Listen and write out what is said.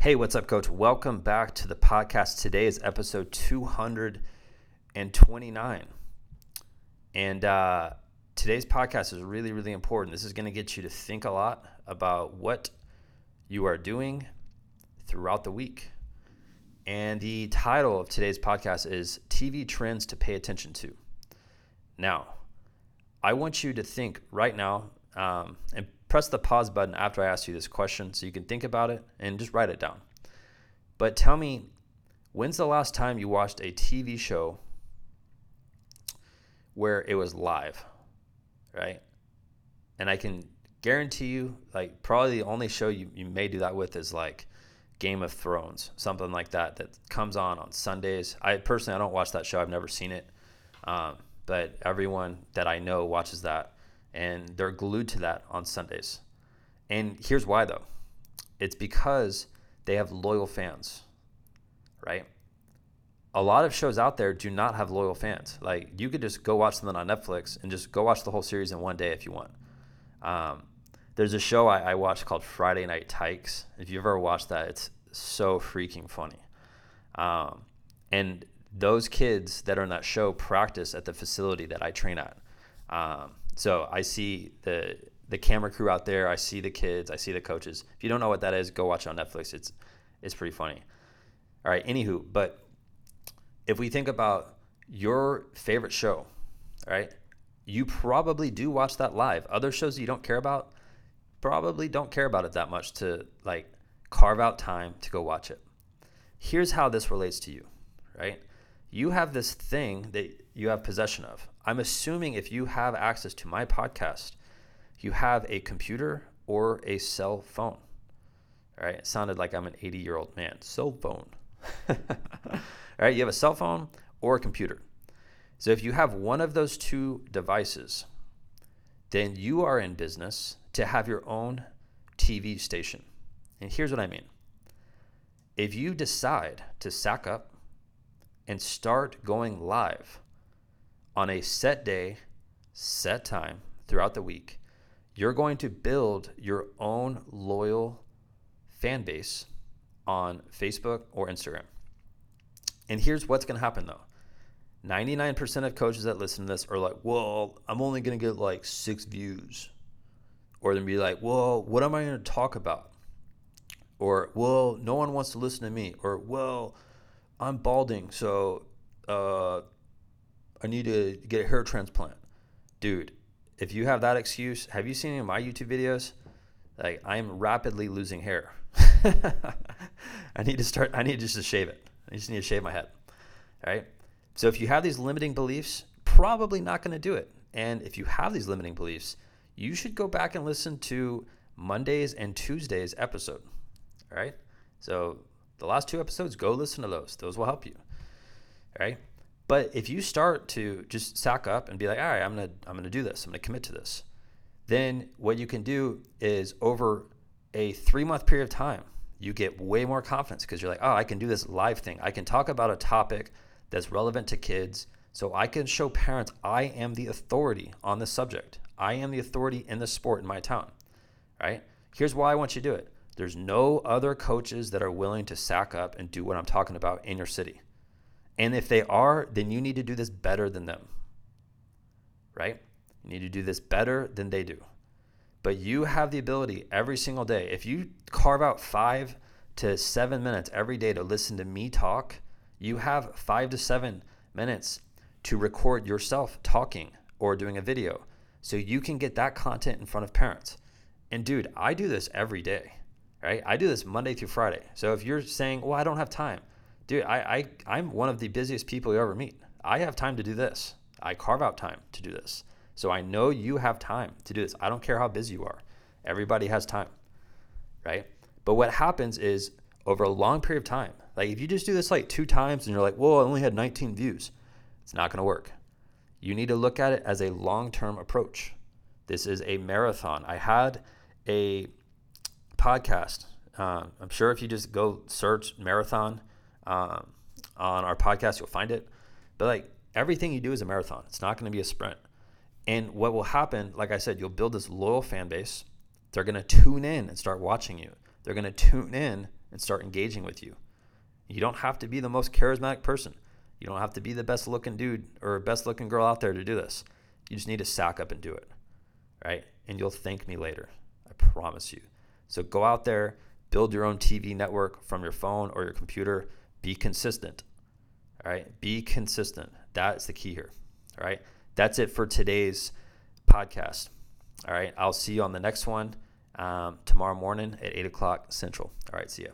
Hey, what's up, coach? Welcome back to the podcast. Today is episode 229. And uh, today's podcast is really, really important. This is going to get you to think a lot about what you are doing throughout the week. And the title of today's podcast is TV Trends to Pay Attention to. Now, I want you to think right now um, and press the pause button after I ask you this question so you can think about it and just write it down. But tell me, when's the last time you watched a TV show where it was live, right? And I can guarantee you, like, probably the only show you, you may do that with is like Game of Thrones, something like that, that comes on on Sundays. I personally, I don't watch that show, I've never seen it. Um, but everyone that I know watches that and they're glued to that on Sundays. And here's why though it's because they have loyal fans, right? A lot of shows out there do not have loyal fans. Like you could just go watch something on Netflix and just go watch the whole series in one day if you want. Um, there's a show I, I, watched called Friday Night Tykes. If you've ever watched that, it's so freaking funny. Um, and those kids that are in that show practice at the facility that I train at. Um, so I see the the camera crew out there. I see the kids. I see the coaches. If you don't know what that is, go watch it on Netflix. It's it's pretty funny. All right. Anywho, but if we think about your favorite show, right, you probably do watch that live. Other shows you don't care about, probably don't care about it that much to like carve out time to go watch it. Here's how this relates to you, right? You have this thing that you have possession of. I'm assuming if you have access to my podcast, you have a computer or a cell phone. All right, it sounded like I'm an 80 year old man. Cell phone. All right, you have a cell phone or a computer. So if you have one of those two devices, then you are in business to have your own TV station. And here's what I mean if you decide to sack up and start going live on a set day, set time throughout the week, you're going to build your own loyal fan base on Facebook or Instagram. And here's what's going to happen though 99% of coaches that listen to this are like, well, I'm only going to get like six views. Or they'll be like, well, what am I going to talk about? Or, well, no one wants to listen to me. Or, well, I'm balding, so uh, I need to get a hair transplant. Dude, if you have that excuse, have you seen any of my YouTube videos? Like I'm rapidly losing hair. I need to start I need just to shave it. I just need to shave my head. All right? So if you have these limiting beliefs, probably not going to do it. And if you have these limiting beliefs, you should go back and listen to Mondays and Tuesdays episode. All right? So the last two episodes, go listen to those. Those will help you. All right? But if you start to just sack up and be like, all right, I'm gonna I'm gonna do this, I'm gonna commit to this, then what you can do is over a three month period of time, you get way more confidence because you're like, oh, I can do this live thing. I can talk about a topic that's relevant to kids. So I can show parents I am the authority on this subject. I am the authority in the sport in my town. Right? Here's why I want you to do it. There's no other coaches that are willing to sack up and do what I'm talking about in your city. And if they are, then you need to do this better than them. Right? You need to do this better than they do. But you have the ability every single day. If you carve out five to seven minutes every day to listen to me talk, you have five to seven minutes to record yourself talking or doing a video. So you can get that content in front of parents. And dude, I do this every day, right? I do this Monday through Friday. So if you're saying, well, I don't have time, dude, I, I I'm one of the busiest people you ever meet. I have time to do this. I carve out time to do this. So I know you have time to do this. I don't care how busy you are. Everybody has time. Right? But what happens is over a long period of time, like if you just do this like two times and you're like, whoa, I only had 19 views, it's not going to work. You need to look at it as a long term approach. This is a marathon. I had a podcast. Uh, I'm sure if you just go search marathon, um, on our podcast. You'll find it. But like everything you do is a marathon. It's not going to be a sprint. And what will happen, like I said, you'll build this loyal fan base. They're going to tune in and start watching you. They're going to tune in and start engaging with you. You don't have to be the most charismatic person. You don't have to be the best looking dude or best looking girl out there to do this. You just need to sack up and do it. Right? And you'll thank me later. I promise you. So go out there, build your own TV network from your phone or your computer. Be consistent. All right? Be consistent. That's the key here. All right? That's it for today's podcast. All right? I'll see you on the next one um, tomorrow morning at 8 o'clock Central. All right. See you.